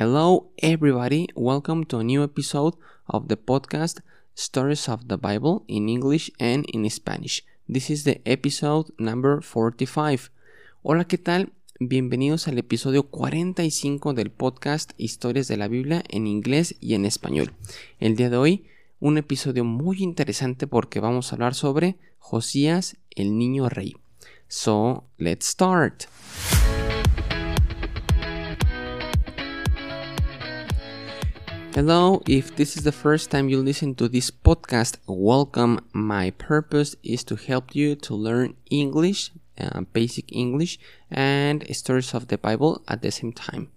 Hello, everybody. Welcome to a new episode of the podcast Stories of the Bible in English and in Spanish. This is the episode number 45. Hola, ¿qué tal? Bienvenidos al episodio 45 del podcast Historias de la Biblia en inglés y en español. El día de hoy, un episodio muy interesante porque vamos a hablar sobre Josías, el niño rey. So, let's start. Hello, if this is the first time you listen to this podcast, welcome. My purpose is to help you to learn English, uh, basic English, and stories of the Bible at the same time.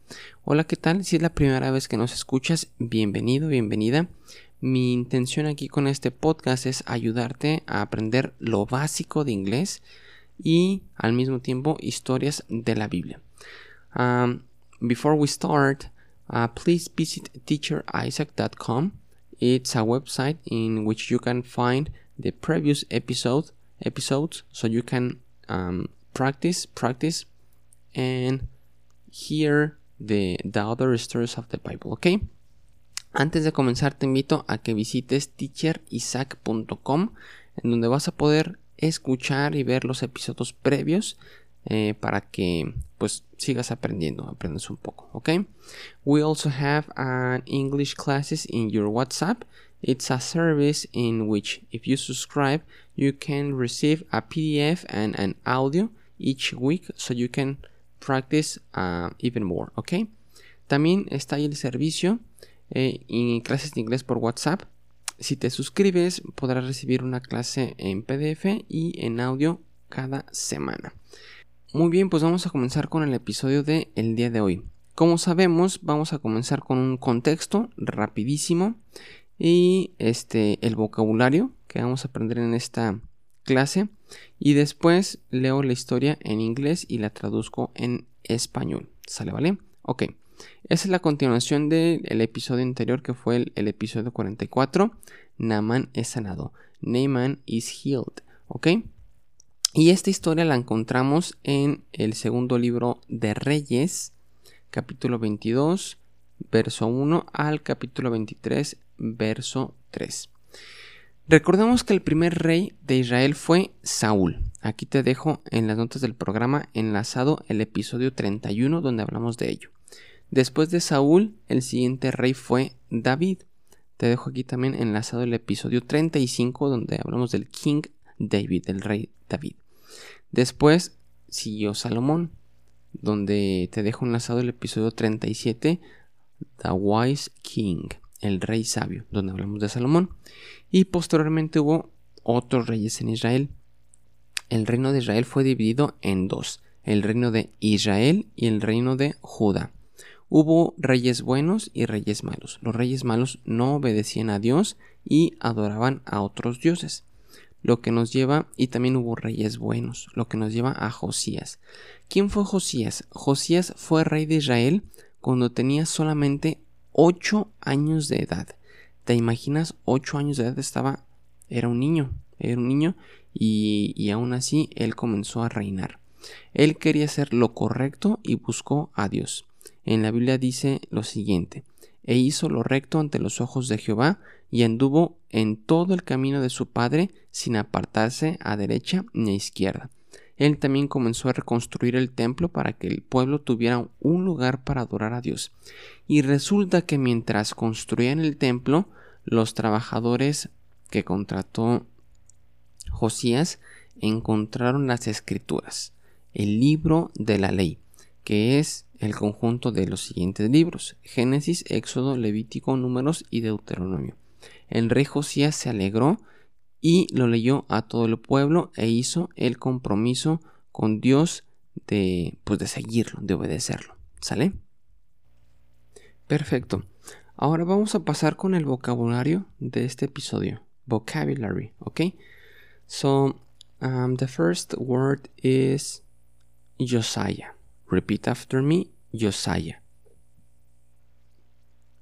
Hola, ¿qué tal? Si es la primera vez que nos escuchas, bienvenido, bienvenida. Mi intención aquí con este podcast es ayudarte a aprender lo básico de inglés y al mismo tiempo historias de la Biblia. Um, before we start, uh, please visit teacherisaac.com. It's a website in which you can find the previous episode episodes, so you can um, practice, practice, and hear the the other stories of the Bible. Okay. Antes de comenzar, te invito a que visites teacherisaac.com, en donde vas a poder escuchar y ver los episodios previos eh, para que pues sigas aprendiendo, aprendes un poco, ¿ok? We also have an English classes in your WhatsApp. It's a service in which if you subscribe, you can receive a PDF and an audio each week so you can practice uh, even more, ¿ok? También está ahí el servicio eh, en clases de inglés por WhatsApp. Si te suscribes, podrás recibir una clase en PDF y en audio cada semana. Muy bien, pues vamos a comenzar con el episodio de el día de hoy. Como sabemos, vamos a comenzar con un contexto rapidísimo y este el vocabulario que vamos a aprender en esta clase y después leo la historia en inglés y la traduzco en español. ¿Sale, vale? Ok. Esa es la continuación del episodio anterior que fue el, el episodio 44. Naaman es sanado. Naaman is healed. ¿Ok? Y esta historia la encontramos en el segundo libro de Reyes, capítulo 22, verso 1 al capítulo 23, verso 3. Recordemos que el primer rey de Israel fue Saúl. Aquí te dejo en las notas del programa enlazado el episodio 31 donde hablamos de ello. Después de Saúl, el siguiente rey fue David. Te dejo aquí también enlazado el episodio 35 donde hablamos del King David, del rey David. Después siguió Salomón, donde te dejo enlazado el episodio 37, The Wise King, el rey sabio, donde hablamos de Salomón. Y posteriormente hubo otros reyes en Israel. El reino de Israel fue dividido en dos, el reino de Israel y el reino de Judá. Hubo reyes buenos y reyes malos. Los reyes malos no obedecían a Dios y adoraban a otros dioses lo que nos lleva, y también hubo reyes buenos, lo que nos lleva a Josías. ¿Quién fue Josías? Josías fue rey de Israel cuando tenía solamente 8 años de edad. ¿Te imaginas? 8 años de edad estaba, era un niño, era un niño y, y aún así él comenzó a reinar. Él quería hacer lo correcto y buscó a Dios. En la Biblia dice lo siguiente, e hizo lo recto ante los ojos de Jehová y anduvo en todo el camino de su padre sin apartarse a derecha ni a izquierda. Él también comenzó a reconstruir el templo para que el pueblo tuviera un lugar para adorar a Dios. Y resulta que mientras construían el templo, los trabajadores que contrató Josías encontraron las escrituras, el libro de la ley, que es el conjunto de los siguientes libros, Génesis, Éxodo, Levítico, Números y Deuteronomio. El rey Josías se alegró y lo leyó a todo el pueblo e hizo el compromiso con Dios de pues de seguirlo, de obedecerlo. ¿Sale? Perfecto. Ahora vamos a pasar con el vocabulario de este episodio. Vocabulary, ¿ok? So, um, the first word is Josiah. Repeat after me, Josiah.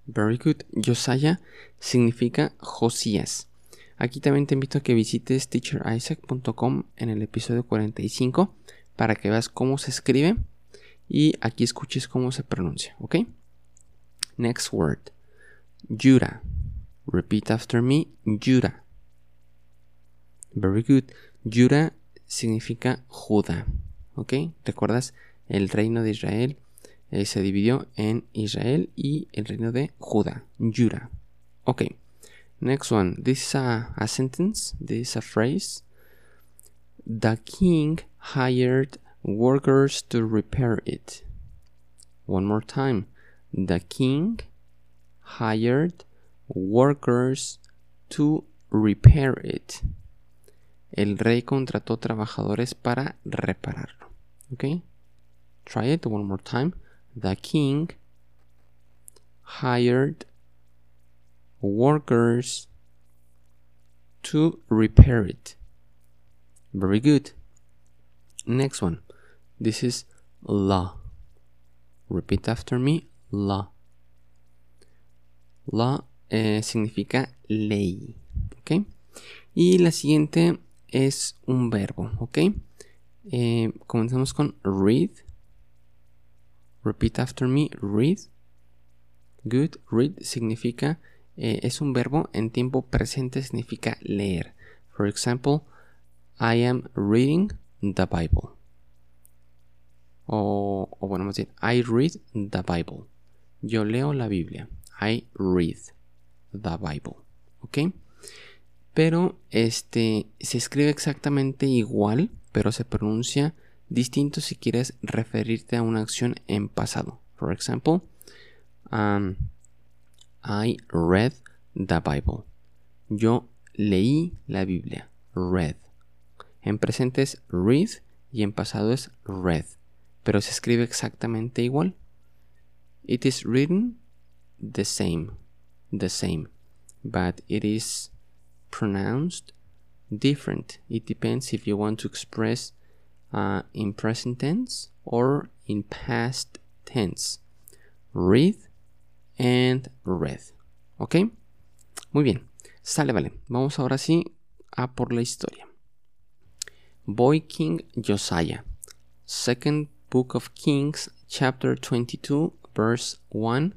Very good. Josiah significa Josías. Aquí también te invito a que visites teacherisaac.com en el episodio 45 para que veas cómo se escribe y aquí escuches cómo se pronuncia, ¿ok? Next word. Judah. Repeat after me. Judah. Very good. Judah significa Judá. ¿Ok? ¿Recuerdas? El reino de Israel eh, se dividió en Israel y el reino de Judá. Judah. Ok. Next one. This is a, a sentence. This is a phrase. The king hired workers to repair it. One more time. The king hired workers to repair it. El rey contrató trabajadores para repararlo. Okay? Try it one more time. The king hired workers to repair it. Very good. Next one. This is law. Repeat after me. Law. Law eh, significa ley. ¿Ok? Y la siguiente es un verbo. ¿Ok? Eh, comenzamos con read. Repeat after me. Read. Good. Read significa. Eh, es un verbo en tiempo presente significa leer. For example, I am reading the Bible. O, bueno, más bien, I read the Bible. Yo leo la Biblia. I read the Bible. ¿Ok? Pero este se escribe exactamente igual, pero se pronuncia distinto si quieres referirte a una acción en pasado. For example, um, I read the Bible. Yo leí la Biblia. Read. En presente es read y en pasado es read. Pero se escribe exactamente igual. It is written the same. The same. But it is pronounced different. It depends if you want to express uh, in present tense or in past tense. Read and read. ¿Ok? Muy bien. Sale, vale. Vamos ahora sí a por la historia. Boy King Josiah. Second Book of Kings, chapter 22, verse 1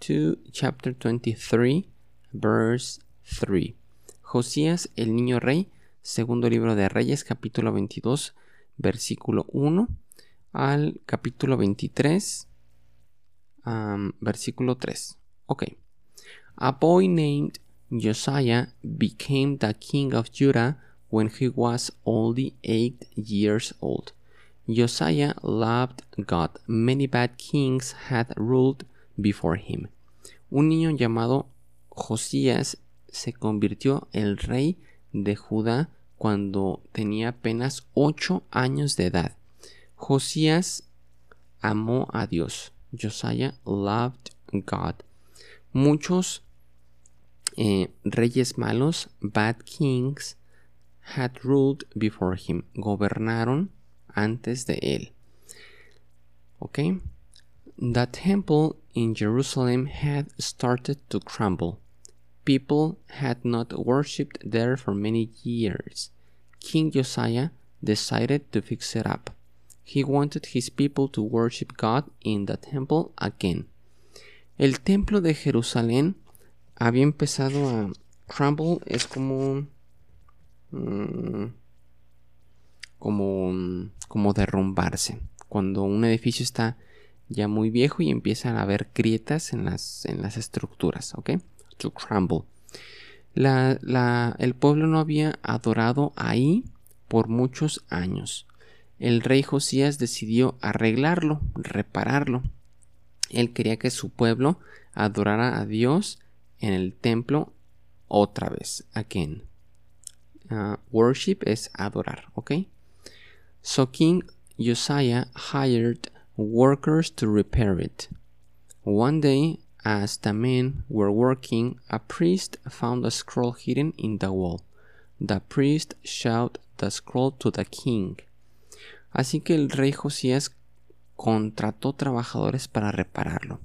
to chapter 23, verse 3. Josías, el niño rey, segundo libro de Reyes, capítulo 22, versículo 1 al capítulo 23, um, versículo 3. Ok. A boy named Josiah became the king of Judah when he was only eight years old. Josiah loved God. Many bad kings had ruled before him. Un niño llamado Josías se convirtió el rey de Judá cuando tenía apenas ocho años de edad. Josías amó a Dios. Josiah loved God. Muchos eh, reyes malos, bad kings, had ruled before him. Gobernaron antes de él. Okay? The temple in Jerusalem had started to crumble. People had not worshipped there for many years. King Josiah decided to fix it up. He wanted his people to worship God in the temple again. El templo de Jerusalén había empezado a crumble, es como mm, como como derrumbarse. Cuando un edificio está ya muy viejo y empiezan a haber grietas en las, en las estructuras, ¿ok? To crumble. el pueblo no había adorado ahí por muchos años. El rey Josías decidió arreglarlo, repararlo. Él quería que su pueblo adorara a Dios en el templo otra vez, again. Uh, worship es adorar, ¿ok? So King Josiah hired workers to repair it. One day, as the men were working, a priest found a scroll hidden in the wall. The priest shouted the scroll to the king. Así que el rey Josías contrató trabajadores para repararlo.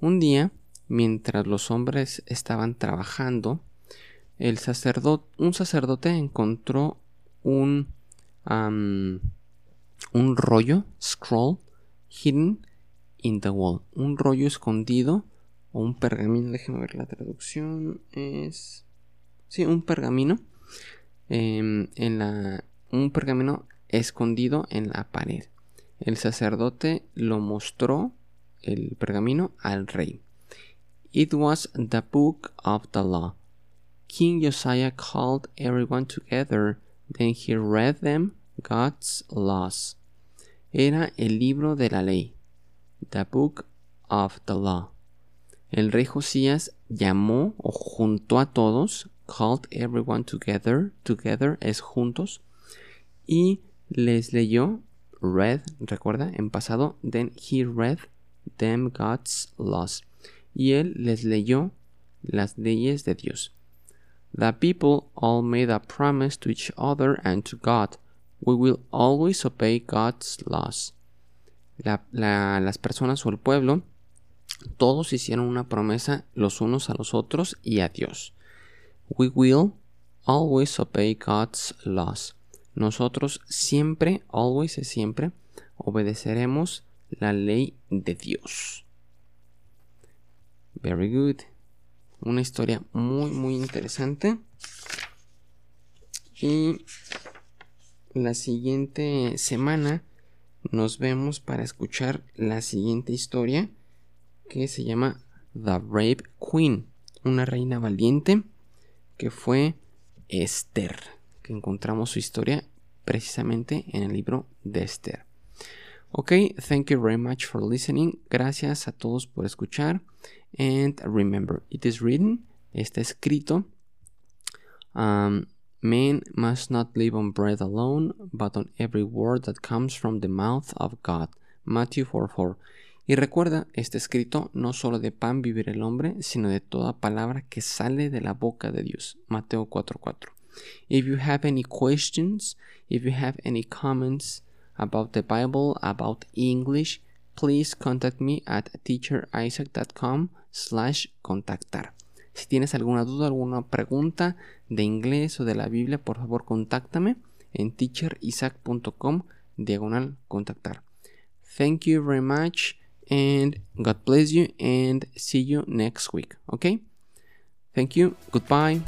Un día, mientras los hombres estaban trabajando, el sacerdote, un sacerdote encontró un un rollo, scroll, hidden in the wall, un rollo escondido un pergamino, déjenme ver la traducción, es... Sí, un pergamino. Em, en la, un pergamino escondido en la pared. El sacerdote lo mostró, el pergamino, al rey. It was the book of the law. King Josiah called everyone together, then he read them God's laws. Era el libro de la ley. The book of the law. El rey Josías llamó o juntó a todos, called everyone together, together es juntos, y les leyó, read, recuerda, en pasado, then he read them God's laws. Y él les leyó las leyes de Dios. The people all made a promise to each other and to God. We will always obey God's laws. las personas o el pueblo todos hicieron una promesa los unos a los otros y a Dios. We will always obey God's laws. Nosotros siempre, always es siempre, obedeceremos la ley de Dios. Very good. Una historia muy, muy interesante. Y la siguiente semana nos vemos para escuchar la siguiente historia que se llama The Brave Queen, una reina valiente que fue Esther, que encontramos su historia precisamente en el libro de Esther. Ok, thank you very much for listening. Gracias a todos por escuchar. And remember, it is written, está escrito. Um, Men must not live on bread alone, but on every word that comes from the mouth of God. Matthew 4:4. Y recuerda, está escrito, no solo de pan vivir el hombre, sino de toda palabra que sale de la boca de Dios. Mateo 4:4. If you have any questions, if you have any comments about the Bible, about English, please contact me at teacherisaac.com slash contactar. Si tienes alguna duda, alguna pregunta de inglés o de la Biblia, por favor contáctame en teacherisaac.com diagonal contactar. Thank you very much and God bless you and see you next week. Okay? Thank you. Goodbye.